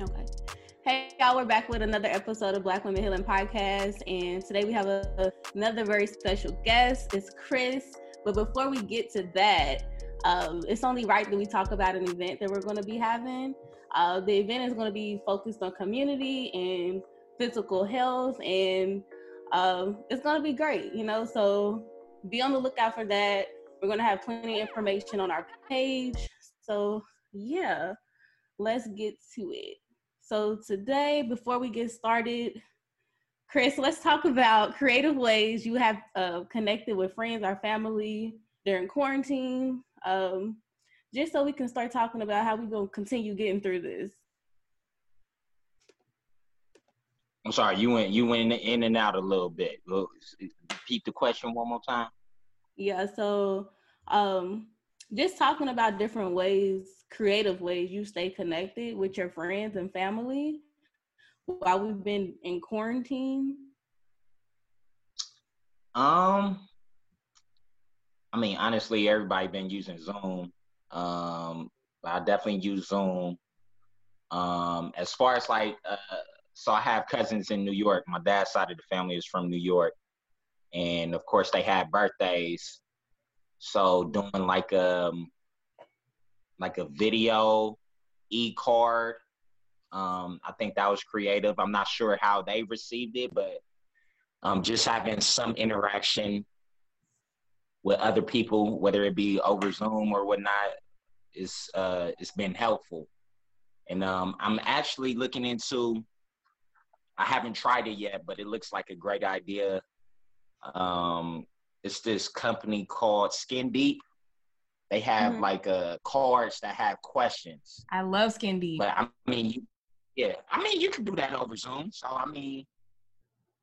Okay. Hey, y'all, we're back with another episode of Black Women Healing Podcast. And today we have a, another very special guest. It's Chris. But before we get to that, um, it's only right that we talk about an event that we're going to be having. Uh, the event is going to be focused on community and physical health, and um, it's going to be great, you know. So be on the lookout for that. We're going to have plenty of information on our page. So, yeah, let's get to it. So today, before we get started, Chris, let's talk about creative ways you have uh, connected with friends or family during quarantine. Um, just so we can start talking about how we're gonna continue getting through this. I'm sorry, you went you went in and out a little bit. Repeat the question one more time. Yeah, so um, just talking about different ways creative ways you stay connected with your friends and family while we've been in quarantine? Um, I mean, honestly, everybody been using Zoom. Um, I definitely use Zoom. Um, as far as like, uh, so I have cousins in New York. My dad's side of the family is from New York, and of course they have birthdays. So doing like um like a video e card. Um, I think that was creative. I'm not sure how they received it, but um, just having some interaction with other people, whether it be over Zoom or whatnot, is uh, it's been helpful. And um, I'm actually looking into. I haven't tried it yet, but it looks like a great idea. Um, it's this company called Skin Deep they have mm-hmm. like uh cards that have questions. I love Skin Deep. But I mean, you, yeah, I mean you can do that over Zoom. So I mean,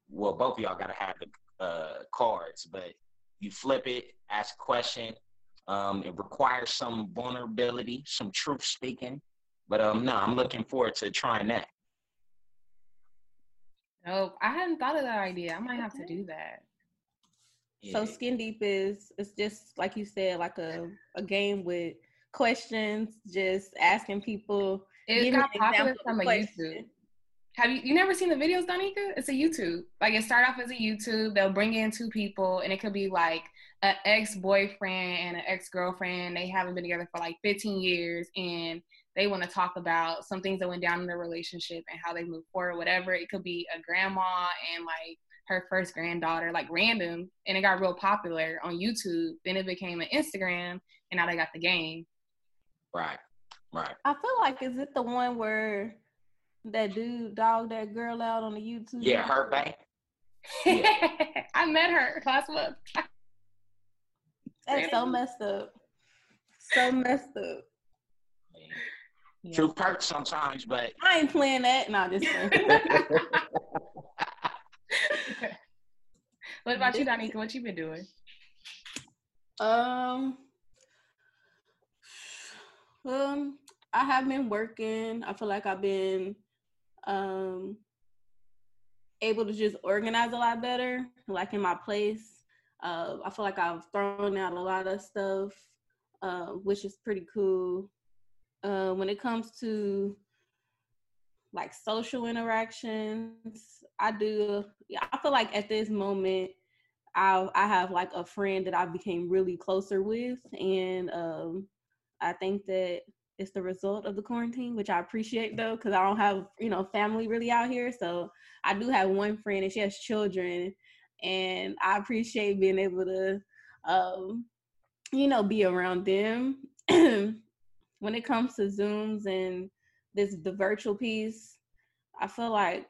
well, both of y'all gotta have the uh, cards, but you flip it, ask a question. Um, it requires some vulnerability, some truth speaking. But um, no, I'm looking forward to trying that. Oh, I hadn't thought of that idea. I might have to do that. So Skin Deep is it's just like you said, like a, a game with questions, just asking people. It got popular from a YouTube. Have you you never seen the videos, Donika? It's a YouTube. Like it start off as a YouTube. They'll bring in two people, and it could be like an ex boyfriend and an ex girlfriend. They haven't been together for like 15 years, and they want to talk about some things that went down in their relationship and how they move forward. Whatever it could be, a grandma and like her first granddaughter, like random, and it got real popular on YouTube. Then it became an Instagram, and now they got the game. Right, right. I feel like is it the one where that dude dogged that girl out on the YouTube? Yeah, her bank. Yeah. I met her last month. That's so messed up. So messed up. Yeah. True perks sometimes, but I ain't playing that. No, just what about you, Donika? What you been doing? Um, um, I have been working. I feel like I've been um able to just organize a lot better, like in my place. Uh, I feel like I've thrown out a lot of stuff, uh, which is pretty cool. Uh, when it comes to like social interactions. I do. I feel like at this moment, I I have like a friend that I became really closer with, and um, I think that it's the result of the quarantine, which I appreciate though, because I don't have you know family really out here. So I do have one friend, and she has children, and I appreciate being able to, um, you know, be around them. when it comes to Zooms and this the virtual piece, I feel like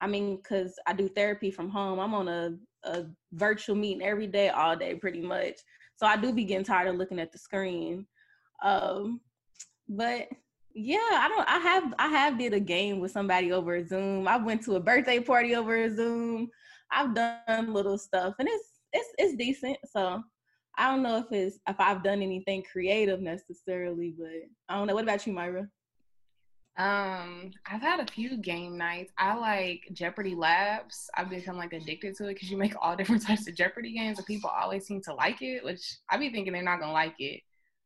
I mean, cause I do therapy from home. I'm on a, a virtual meeting every day, all day, pretty much. So I do be getting tired of looking at the screen. Um, but yeah, I don't. I have I have did a game with somebody over Zoom. I went to a birthday party over Zoom. I've done little stuff, and it's it's it's decent. So I don't know if it's if I've done anything creative necessarily, but I don't know. What about you, Myra? Um, I've had a few game nights. I like Jeopardy Labs. I've become like addicted to it because you make all different types of Jeopardy games, and people always seem to like it, which I be thinking they're not gonna like it.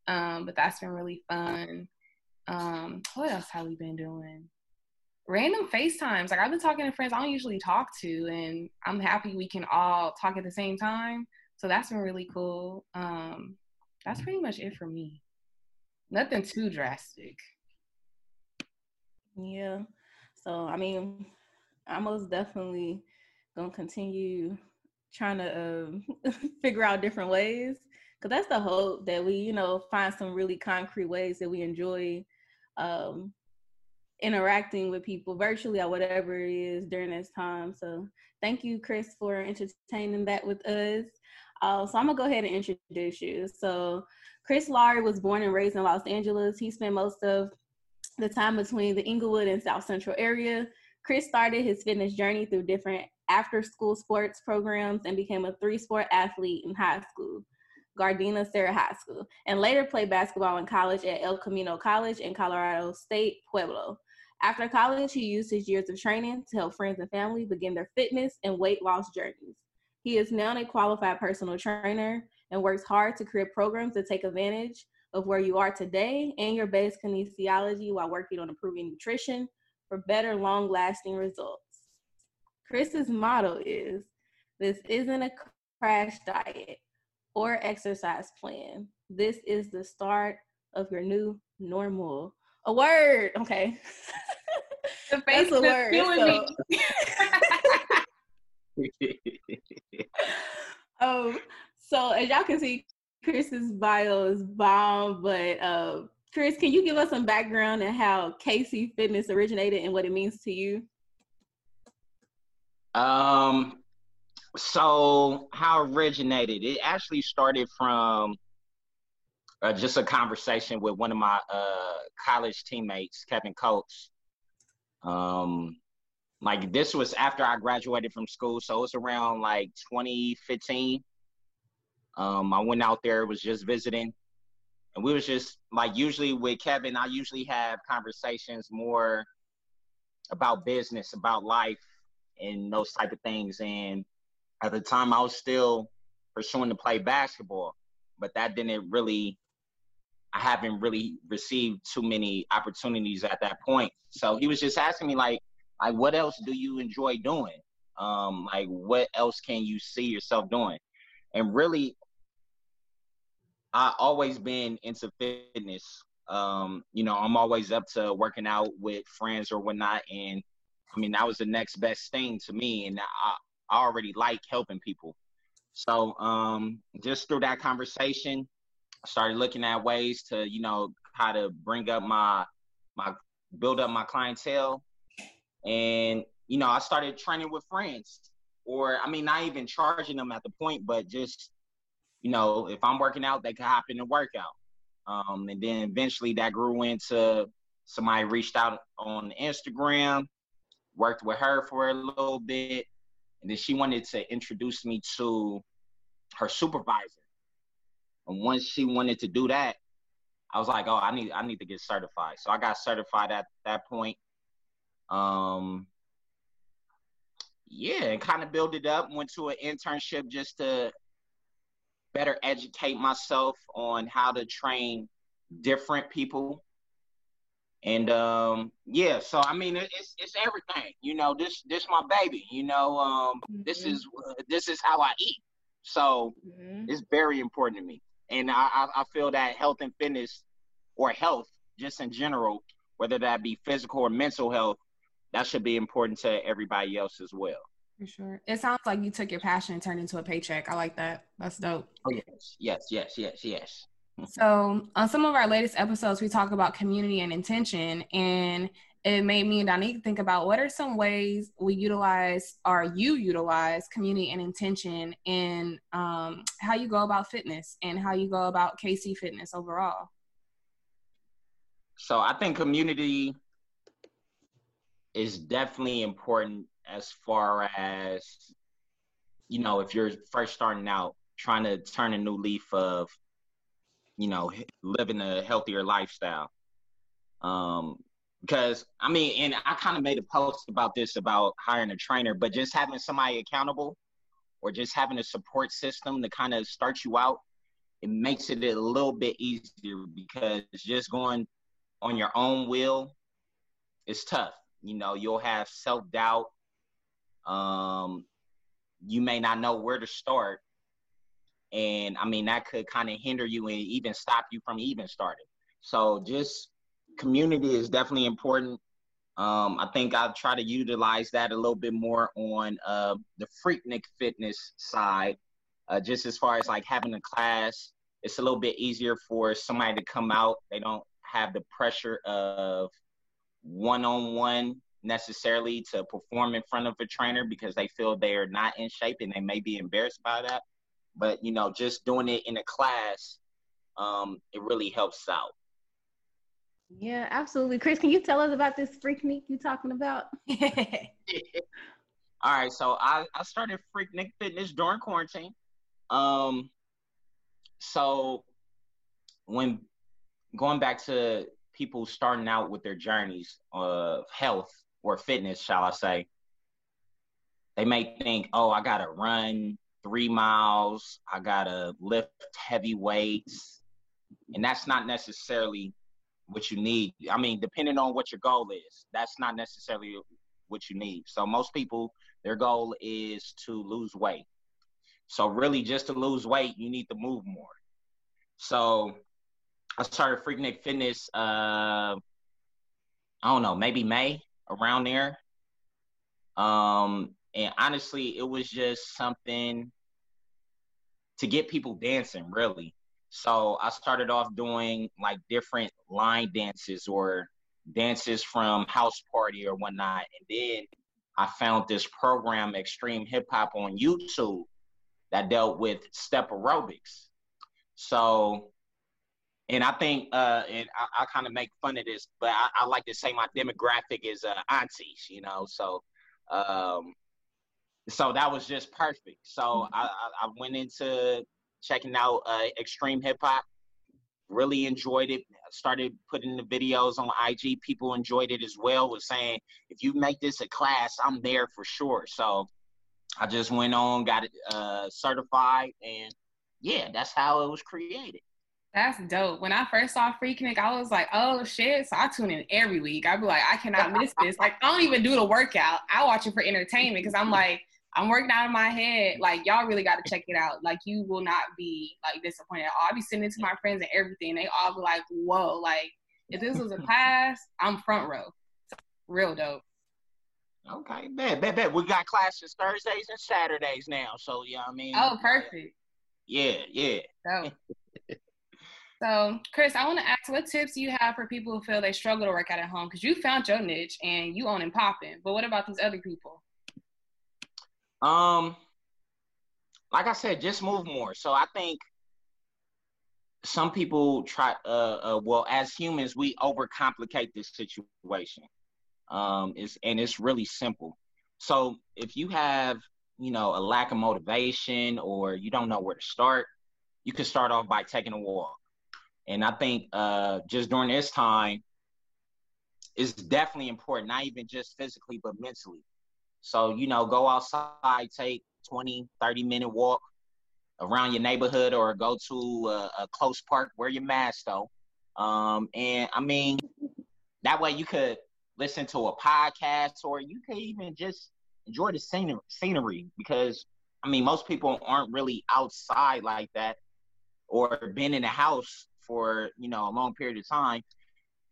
Um, but that's been really fun. Um, what else have we been doing? random FaceTimes. Like I've been talking to friends I don't usually talk to, and I'm happy we can all talk at the same time. So that's been really cool. Um, that's pretty much it for me. Nothing too drastic. Yeah. So I mean, I'm most definitely gonna continue trying to um, figure out different ways because that's the hope that we, you know, find some really concrete ways that we enjoy um, interacting with people virtually or whatever it is during this time. So thank you, Chris, for entertaining that with us. Uh, so I'm gonna go ahead and introduce you. So Chris Laurie was born and raised in Los Angeles. He spent most of the time between the Inglewood and South Central area. Chris started his fitness journey through different after school sports programs and became a three sport athlete in high school, Gardena Serra High School, and later played basketball in college at El Camino College in Colorado State, Pueblo. After college, he used his years of training to help friends and family begin their fitness and weight loss journeys. He is now a qualified personal trainer and works hard to create programs that take advantage of where you are today and your base kinesiology while working on improving nutrition for better long lasting results. Chris's motto is this isn't a crash diet or exercise plan. This is the start of your new normal. A word, okay. The face That's a word. So. um, so as y'all can see, Chris's bio is bomb, but uh, Chris, can you give us some background on how KC Fitness originated and what it means to you? Um, so how originated? It actually started from uh, just a conversation with one of my uh, college teammates, Kevin Coates. Um, like this was after I graduated from school, so it was around like 2015. Um, I went out there, was just visiting, and we was just like usually with Kevin, I usually have conversations more about business, about life, and those type of things. And at the time, I was still pursuing to play basketball, but that didn't really. I haven't really received too many opportunities at that point. So he was just asking me like, like what else do you enjoy doing? Um, like what else can you see yourself doing? And really, I always been into fitness. Um, you know, I'm always up to working out with friends or whatnot, and I mean, that was the next best thing to me, and I, I already like helping people. So um, just through that conversation, I started looking at ways to, you know, how to bring up my my build up my clientele, and you know, I started training with friends, or I mean, not even charging them at the point, but just you know, if I'm working out, they could hop in the workout. Um, and then eventually that grew into somebody reached out on Instagram worked with her for a little bit, and then she wanted to introduce me to her supervisor. And once she wanted to do that, I was like, oh, I need I need to get certified. So I got certified at that point. Um yeah, and kind of build it up. Went to an internship just to better educate myself on how to train different people and um yeah so i mean it's it's everything you know this this my baby you know um mm-hmm. this is this is how i eat so mm-hmm. it's very important to me and I, I feel that health and fitness or health just in general whether that be physical or mental health that should be important to everybody else as well for sure. It sounds like you took your passion and turned into a paycheck. I like that. That's dope. Oh yes. Yes yes yes yes. So, on some of our latest episodes, we talk about community and intention, and it made me and Donique think about what are some ways we utilize or you utilize community and intention in um, how you go about fitness and how you go about KC fitness overall. So, I think community is definitely important as far as you know if you're first starting out trying to turn a new leaf of you know, living a healthier lifestyle. Um, because I mean, and I kind of made a post about this about hiring a trainer, but just having somebody accountable or just having a support system to kind of start you out, it makes it a little bit easier because just going on your own will is tough. You know, you'll have self doubt. Um, you may not know where to start, and I mean that could kind of hinder you and even stop you from even starting. So just community is definitely important. Um, I think I'll try to utilize that a little bit more on uh, the Freaknik fitness side, uh, just as far as like having a class. It's a little bit easier for somebody to come out. They don't have the pressure of one on one necessarily to perform in front of a trainer because they feel they are not in shape and they may be embarrassed by that. But you know, just doing it in a class, um, it really helps out. Yeah, absolutely. Chris, can you tell us about this Freaknik you're talking about? All right, so I, I started Freaknik Fitness during quarantine. Um, so when going back to people starting out with their journeys of health or fitness, shall I say, they may think, oh, I gotta run three miles, I gotta lift heavy weights. And that's not necessarily what you need. I mean, depending on what your goal is, that's not necessarily what you need. So most people, their goal is to lose weight. So really, just to lose weight, you need to move more. So I started Freaknik Fitness. Uh, I don't know, maybe May around there. Um, and honestly, it was just something to get people dancing, really. So I started off doing like different line dances or dances from house party or whatnot. And then I found this program, Extreme Hip Hop, on YouTube that dealt with step aerobics. So, and I think, uh, and I, I kind of make fun of this, but I, I, like to say my demographic is uh, aunties, you know. So, um, so that was just perfect. So mm-hmm. I, I went into checking out uh, Extreme Hip Hop. Really enjoyed it. Started putting the videos on IG. People enjoyed it as well. Was saying if you make this a class, I'm there for sure. So I just went on, got it uh, certified, and yeah, that's how it was created. That's dope. When I first saw Freaknik, I was like, oh shit. So I tune in every week. I'd be like, I cannot miss this. Like, I don't even do the workout. I watch it for entertainment because I'm like, I'm working out in my head. Like, y'all really got to check it out. Like, you will not be like disappointed. I'll be sending it to my friends and everything. They all be like, whoa. Like, if this was a class, I'm front row. Real dope. Okay, bet, bet, bet. We got classes Thursdays and Saturdays now. So, yeah, I mean. Oh, perfect. Yeah, yeah. So, so Chris, I want to ask what tips do you have for people who feel they struggle to work out at home? Because you found your niche and you own and popping. But what about these other people? Um, like I said, just move more. So I think some people try. Uh, uh well, as humans, we overcomplicate this situation. Um, is and it's really simple. So if you have you know, a lack of motivation or you don't know where to start, you can start off by taking a walk. And I think uh, just during this time, is definitely important, not even just physically, but mentally. So, you know, go outside, take 20, 30 minute walk around your neighborhood or go to a, a close park, wear your mask though. Um, and I mean, that way you could listen to a podcast or you could even just enjoy the scenery, scenery because I mean most people aren't really outside like that or been in the house for you know a long period of time.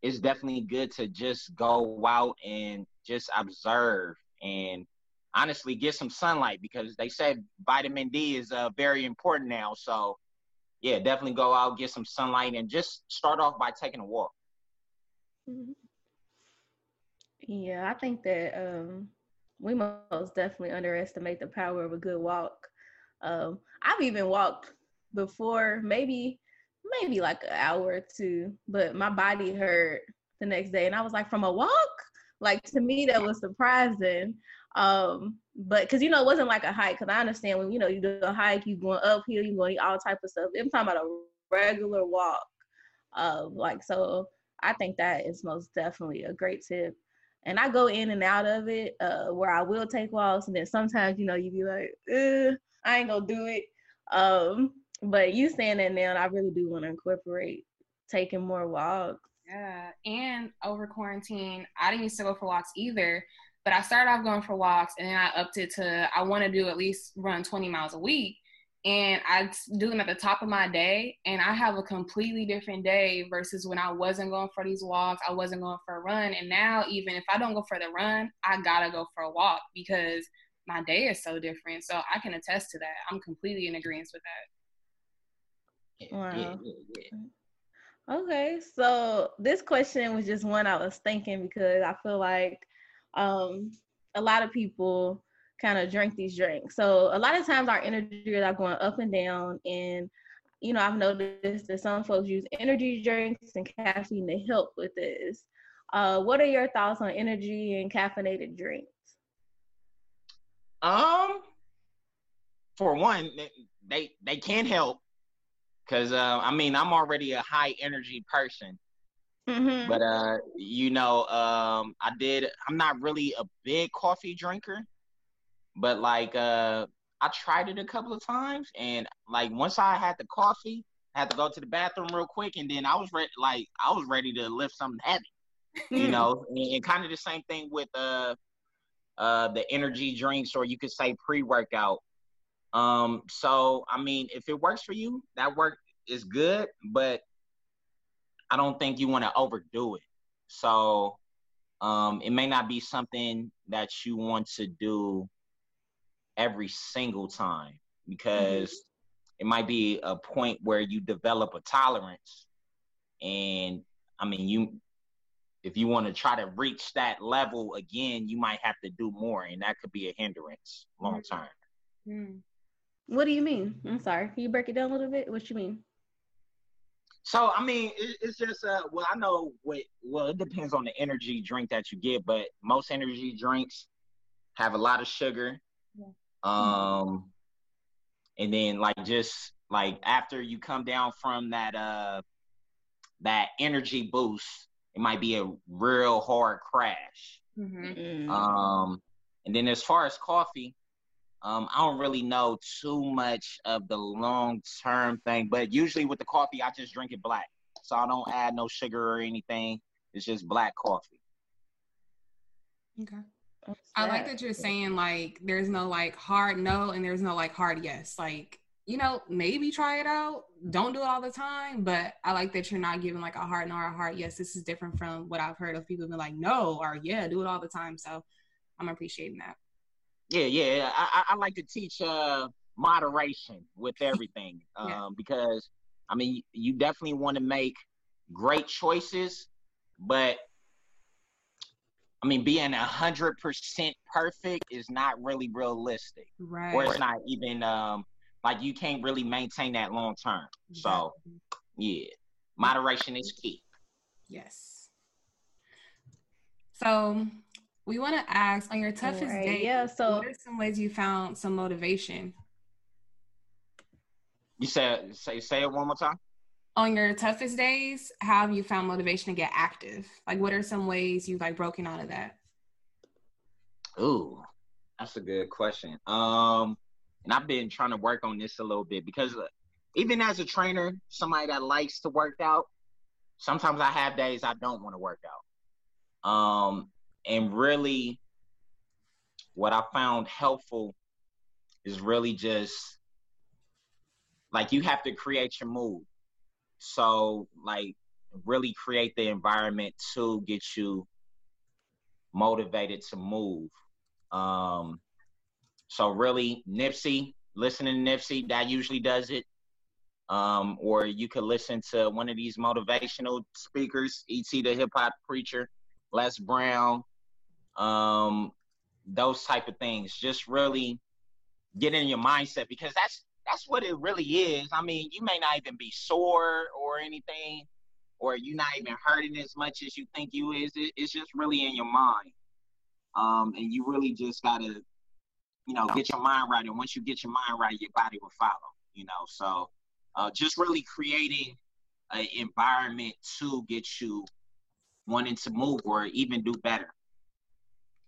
It's definitely good to just go out and just observe and honestly get some sunlight because they said vitamin D is uh, very important now. So yeah, definitely go out, get some sunlight, and just start off by taking a walk. Mm-hmm. Yeah, I think that um, we most definitely underestimate the power of a good walk. Um, I've even walked before, maybe maybe like an hour or two, but my body hurt the next day, and I was like, from a walk, like to me that was surprising. Um, but because you know it wasn't like a hike, because I understand when you know you do a hike, you going uphill, you going all type of stuff. I'm talking about a regular walk. Uh, like so, I think that is most definitely a great tip and I go in and out of it uh, where I will take walks, and then sometimes you know you be like, I ain't gonna do it. Um, but you saying that now, I really do want to incorporate taking more walks. Yeah, and over quarantine, I didn't used to go for walks either. But I started off going for walks, and then I upped it to I want to do at least run 20 miles a week and I do them at the top of my day, and I have a completely different day versus when I wasn't going for these walks, I wasn't going for a run, and now even if I don't go for the run, I gotta go for a walk because my day is so different. So I can attest to that. I'm completely in agreement with that. Wow. Yeah, yeah, yeah. Okay, so this question was just one I was thinking because I feel like um, a lot of people kind of drink these drinks. So a lot of times our energy are going up and down. And, you know, I've noticed that some folks use energy drinks and caffeine to help with this. Uh, what are your thoughts on energy and caffeinated drinks? Um, for one, they they can help because uh, I mean I'm already a high energy person, mm-hmm. but uh, you know, um, I did. I'm not really a big coffee drinker, but like uh I tried it a couple of times and like once I had the coffee, I had to go to the bathroom real quick and then I was ready like I was ready to lift something heavy. you know, and, and kind of the same thing with uh uh the energy drinks or you could say pre-workout. Um so I mean if it works for you, that work is good, but I don't think you want to overdo it. So um it may not be something that you want to do every single time because mm-hmm. it might be a point where you develop a tolerance and i mean you if you want to try to reach that level again you might have to do more and that could be a hindrance long mm-hmm. term mm. What do you mean i'm sorry can you break it down a little bit what you mean so I mean, it, it's just uh, well, I know what. Well, it depends on the energy drink that you get, but most energy drinks have a lot of sugar, yeah. Um, and then like just like after you come down from that uh that energy boost, it might be a real hard crash. Mm-hmm. Um, and then as far as coffee, um, I don't really know too much of the long term thing, but usually with the coffee, I just drink it black, so I don't add no sugar or anything. It's just black coffee. Okay. I like that you're saying like there's no like hard no and there's no like hard yes. Like, you know, maybe try it out. Don't do it all the time, but I like that you're not giving like a hard no or a hard yes. This is different from what I've heard of people being like no or yeah, do it all the time. So I'm appreciating that. Yeah, yeah. I, I like to teach uh moderation with everything. yeah. um, because I mean you definitely want to make great choices, but I mean, being a hundred percent perfect is not really realistic, right? Or it's not even um like you can't really maintain that long term. So, yeah, moderation is key. Yes. So we want to ask on your toughest right. day. Yeah. So, what are some ways you found some motivation? You said say say it one more time on your toughest days, how have you found motivation to get active? Like, what are some ways you've like broken out of that? Ooh, that's a good question. Um, and I've been trying to work on this a little bit because uh, even as a trainer, somebody that likes to work out, sometimes I have days I don't want to work out. Um, and really, what I found helpful is really just like you have to create your mood. So like really create the environment to get you motivated to move. Um, so really Nipsey, listening to Nipsey, that usually does it. Um, or you could listen to one of these motivational speakers, E.T. the hip hop preacher, Les Brown, um, those type of things. Just really get in your mindset because that's that's what it really is. I mean, you may not even be sore or anything, or you're not even hurting as much as you think you is. It, it's just really in your mind. Um, and you really just gotta, you know, get your mind right. And once you get your mind right, your body will follow. You know, so uh, just really creating an environment to get you wanting to move or even do better.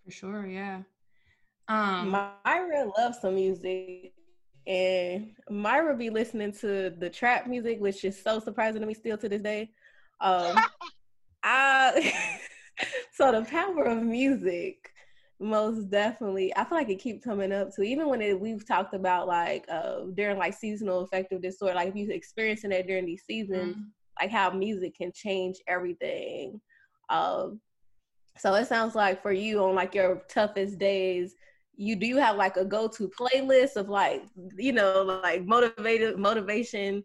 For sure, yeah. Um, Myra loves some music and Myra be listening to the trap music, which is so surprising to me still to this day. Um, Uh, so the power of music most definitely i feel like it keeps coming up to even when it, we've talked about like uh during like seasonal affective disorder like if you're experiencing that during these seasons mm-hmm. like how music can change everything um so it sounds like for you on like your toughest days you do you have like a go-to playlist of like you know like motivated motivation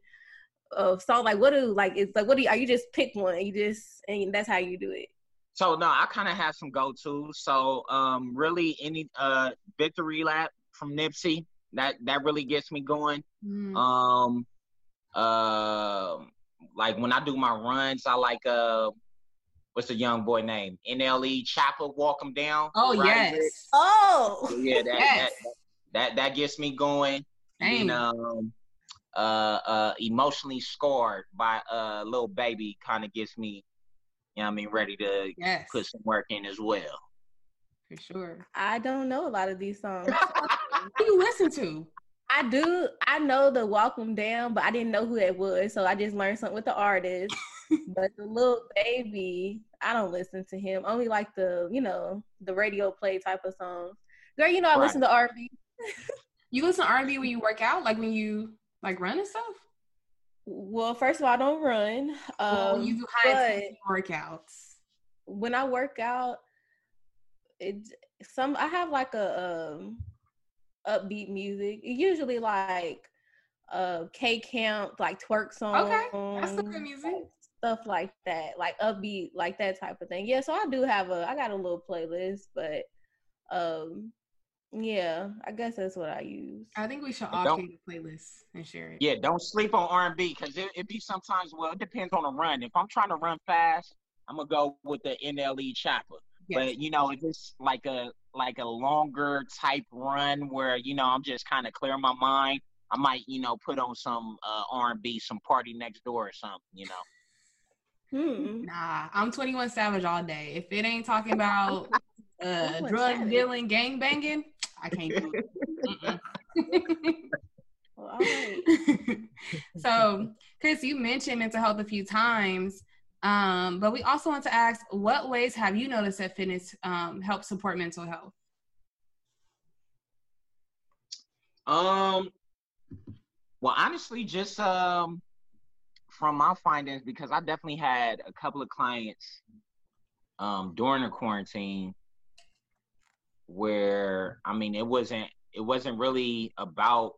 of song? Like what do like it's like what do you are you just pick one you just and that's how you do it? So no i kind of have some go-to's so um really any uh victory lap from nipsey that that really gets me going. Mm. um uh like when i do my runs i like uh what's the young boy name? NLE Choppa, walk him down. Oh right? yes. Oh yeah, that, yes. that, that that gets me going. Dang. And um, uh, uh, emotionally scarred by uh, Lil Baby kind of gets me. You know, I mean, ready to yes. put some work in as well. For sure. I don't know a lot of these songs. Who you listen to? I do. I know the Walk 'Em Down, but I didn't know who that was, so I just learned something with the artist but the Lil Baby, I don't listen to him. Only like the, you know, the radio play type of songs. Girl, you know I right. listen to R&B. you listen to R&B when you work out, like when you like run and stuff. Well, first of all, I don't run. Um, well, you do high workouts. When I work out, it some I have like a um, upbeat music. Usually like uh K camp, like twerk song. Okay, that's the good music stuff like that, like upbeat, like that type of thing. Yeah, so I do have a, I got a little playlist, but um, yeah, I guess that's what I use. I think we should all create a playlist and share it. Yeah, don't sleep on R and B because it, it be sometimes. Well, it depends on the run. If I'm trying to run fast, I'm gonna go with the NLE Choppa. Yes. But you know, if it's like a like a longer type run where you know I'm just kind of clearing my mind, I might you know put on some uh, R and B, some PARTYNEXTDOOR or something. You know. Hmm. Nah, I'm 21 Savage all day. If it ain't talking about uh, drug dealing, gang banging, I can't do it. well, all right. so, Chris, you mentioned mental health a few times, um, but we also want to ask, what ways have you noticed that fitness um, helps support mental health? Um. Well, honestly, just um from my findings, because I definitely had a couple of clients um, during the quarantine where I mean it wasn't it wasn't really about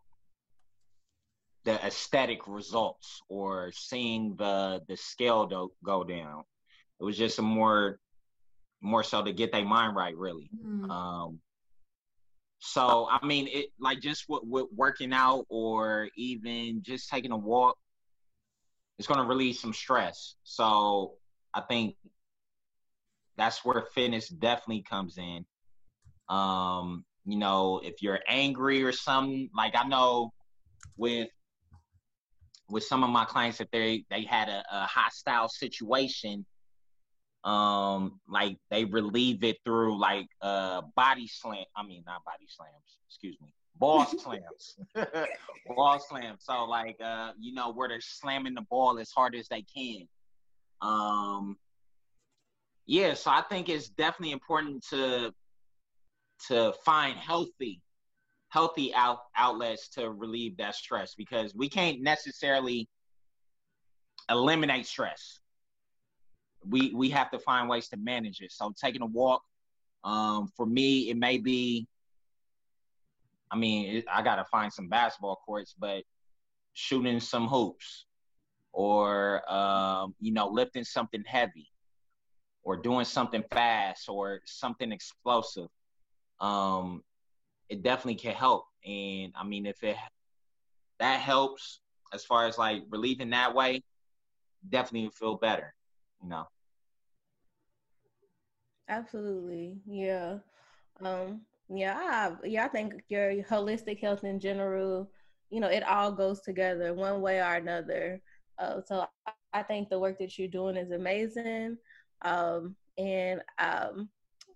the aesthetic results or seeing the the scale do, go down. It was just a more more so to get their mind right, really. Mm. Um, so I mean, it like just with, with working out or even just taking a walk it's going to release some stress. So I think that's where fitness definitely comes in. Um, you know, if you're angry or something, like I know with with some of my clients if they they had a, a hostile situation, um, like they relieve it through like uh body slam. I mean, not body slams. Excuse me ball slams, ball slams. So like, uh, you know, where they're slamming the ball as hard as they can. Um, yeah, so I think it's definitely important to to find healthy healthy out, outlets to relieve that stress because we can't necessarily eliminate stress. We we have to find ways to manage it. So taking a walk, um, for me, it may be I mean, it, I got to find some basketball courts, but shooting some hoops or, um, you know, lifting something heavy or doing something fast or something explosive, um, it definitely can help. And I mean, if it that helps as far as like relieving that way, definitely feel better, you know. Absolutely, yeah. Um, yeah, I, yeah, I think your holistic health in general, you know, it all goes together one way or another. Uh, so I think the work that you're doing is amazing, um, and um,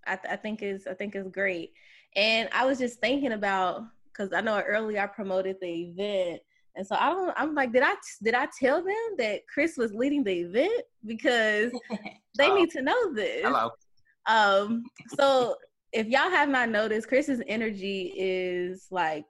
I, th- I think is I think is great. And I was just thinking about because I know earlier I promoted the event, And so I don't. I'm like, did I did I tell them that Chris was leading the event because they oh. need to know this. Hello. Um. So if y'all have not noticed, Chris's energy is like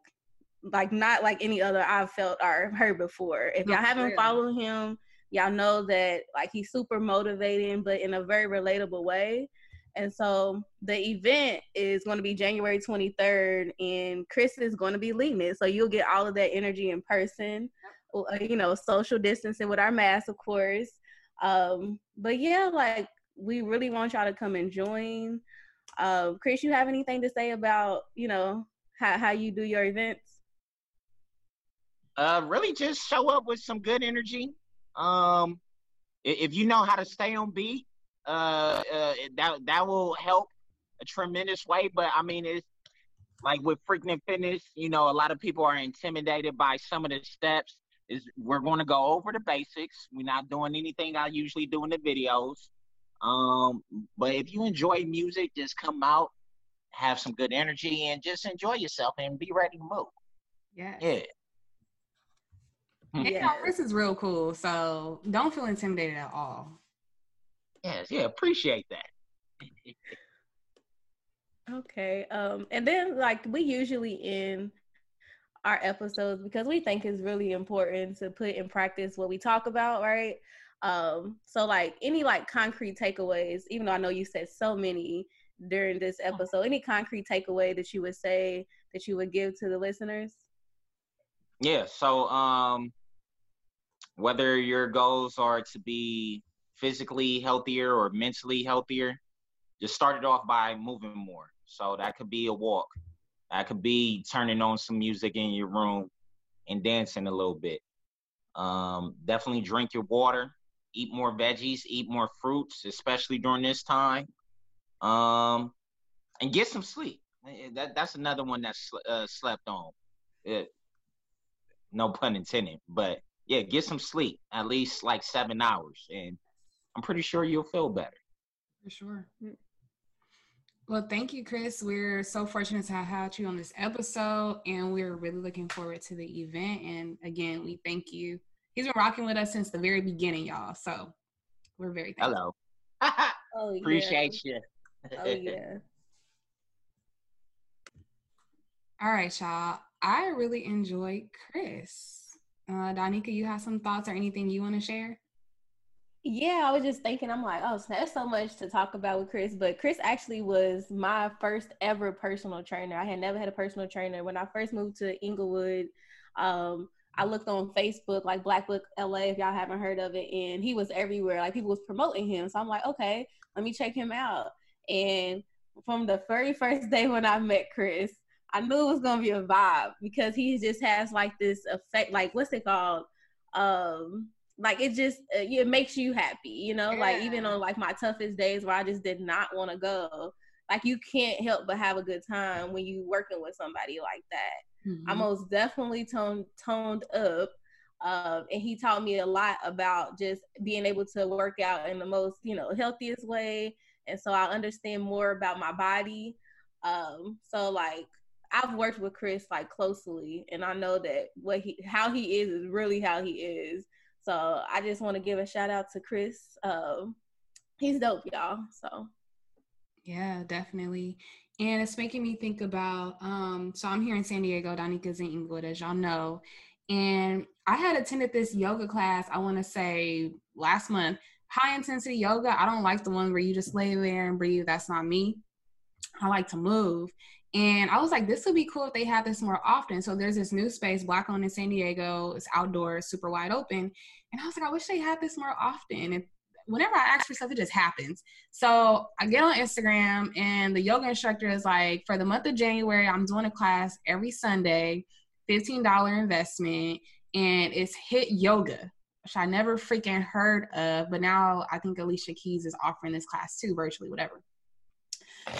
like not like any other I've felt or heard before. If y'all haven't really. followed him, y'all know that like he's super motivating, but in a very relatable way. And so the event is going to be January 23rd, and Chris is going to be leading it. So you'll get all of that energy in person, uh, you know, social distancing with our masks, of course. Um, but yeah, like we really want y'all to come and join. Uh, Chris, you have anything to say about, you know, how, how you do your events? Uh, really just show up with some good energy. Um, if you know how to stay on beat, uh, uh, that that will help a tremendous way. But I mean, it's like with Freaknik Fitness, you know, a lot of people are intimidated by some of the steps. Is we're going to go over the basics. We're not doing anything I usually do in the videos. Um, but if you enjoy music, just come out, have some good energy, and just enjoy yourself and be ready to move. Yeah. Yeah. Yeah, this is real cool. So don't feel intimidated at all. Yes, yeah, appreciate that. okay. Um, and then like we usually end our episodes because we think it's really important to put in practice what we talk about, right? Um, so like any like concrete takeaways, even though I know you said so many during this episode, any concrete takeaway that you would say that you would give to the listeners? Yeah, so um whether your goals are to be physically healthier or mentally healthier, just start it off by moving more. So that could be a walk. That could be turning on some music in your room and dancing a little bit. Um, definitely drink your water, eat more veggies, eat more fruits, especially during this time. Um, and get some sleep. Eh, that that's another one that's uh, slept on. It, no pun intended, but yeah, get some sleep, at least like seven hours, and I'm pretty sure you'll feel better. For sure. Well, thank you, Chris. We're so fortunate to have you on this episode, and we're really looking forward to the event. And again, we thank you. He's been rocking with us since the very beginning, y'all. So we're very thankful. Hello. oh, Appreciate you. oh yeah. All right, y'all. I really enjoyed Chris. Uh, Donika, you have some thoughts or anything you want to share? Yeah, I was just thinking, I'm like, oh, there's so much to talk about with Chris. But Chris actually was my first ever personal trainer. I had never had a personal trainer. When I first moved to Inglewood, um, I looked on Facebook, like Black Book LA, if y'all haven't heard of it, and he was everywhere. Like people was promoting him. So I'm like, okay, let me check him out. And from the very first day when I met Chris, I knew it was gonna be a vibe because he just has like this effect, like what's it called? Um, like it just uh, it makes you happy, you know. Yeah. Like even on like my toughest days where I just did not want to go, like you can't help but have a good time when you working with somebody like that. Mm-hmm. I most definitely toned toned up. Um, and he taught me a lot about just being able to work out in the most, you know, healthiest way. And so I understand more about my body. Um, so like I've worked with Chris like closely, and I know that what he how he is is really how he is. So I just want to give a shout out to Chris. Um, he's dope, y'all. So yeah, definitely. And it's making me think about um, so I'm here in San Diego, Donika's in Inglewood, as y'all know. And I had attended this yoga class, I want to say last month. High intensity yoga. I don't like the one where you just lay there and breathe. That's not me. I like to move. And I was like, this would be cool if they had this more often. So there's this new space, Black owned in San Diego. It's outdoors, super wide open. And I was like, I wish they had this more often. Whenever I ask for stuff, it just happens. So I get on Instagram and the yoga instructor is like, for the month of January, I'm doing a class every Sunday, $15 investment, and it's HIIT yoga, which I never freaking heard of. But now I think Alicia Keys is offering this class too, virtually, whatever.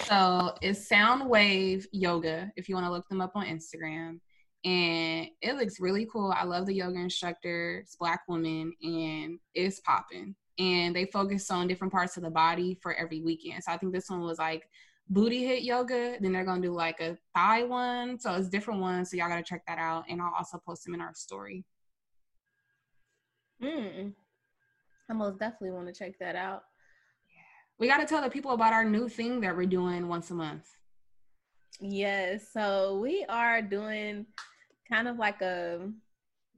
So it's Sound Wave Yoga if you want to look them up on Instagram. And it looks really cool. I love the yoga instructor. It's black woman and it's popping. And they focus on different parts of the body for every weekend. So I think this one was like booty HIIT yoga. Then they're gonna do like a thigh one. So it's different ones. So y'all gotta check that out. And I'll also post them in our story. Mm. I most definitely want to check that out. Yeah. We got to tell the people about our new thing that we're doing once a month. Yes, so we are doing kind of like a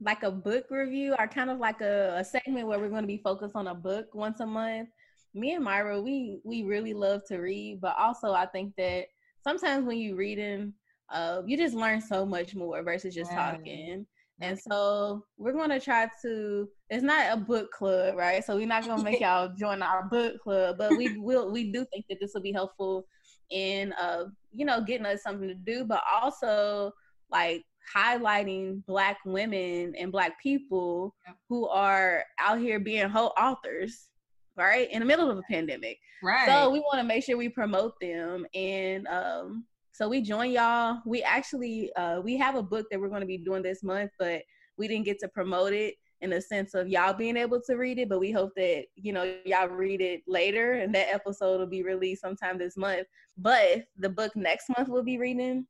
like a book review or kind of like a, a segment where we're going to be focused on a book once a month. Me and Myra, we we really love to read, but also I think that sometimes when you reading, uh, you just learn so much more versus just talking. And so we're gonna try to. It's not a book club, right? So we're not gonna make y'all join our book club, but we will. We do think that this will be helpful in, uh, you know, getting us something to do, but also like highlighting black women and black people yeah. who are out here being whole authors right in the middle of a pandemic. Right. so we want to make sure we promote them and um so we join y'all. We actually uh we have a book that we're going to be doing this month but we didn't get to promote it in the sense of y'all being able to read it but we hope that you know y'all read it later and that episode will be released sometime this month. But the book next month we'll be reading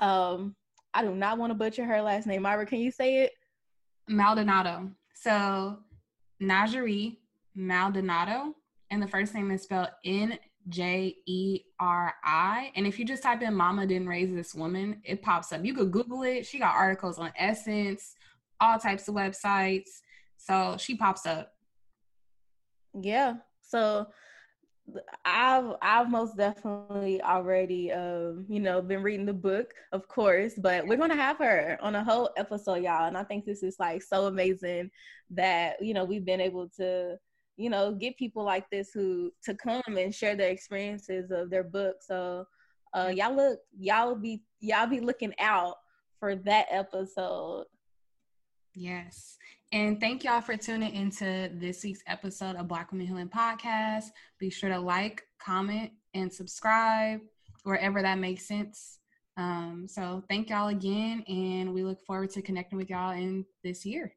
um I do not want to butcher her last name. Myra, can you say it? Maldonado. So Njeri Maldonado, and the first name is spelled N J E R I. And if you just type in Mama Didn't Raise This Woman, it pops up. You could Google it. She got articles on Essence, all types of websites. So she pops up. Yeah. So I've I've most definitely already um you know been reading the book of course but we're gonna have her on a whole episode y'all and I think this is like so amazing that you know we've been able to you know get people like this who to come and share their experiences of their book. So uh y'all look y'all be y'all be looking out for that episode. Yes and thank y'all for tuning into this week's episode of Black Womxn Healing Podcast. Be sure to like, comment, and subscribe wherever that makes sense. Um, so thank y'all again, and we look forward to connecting with y'all in this year.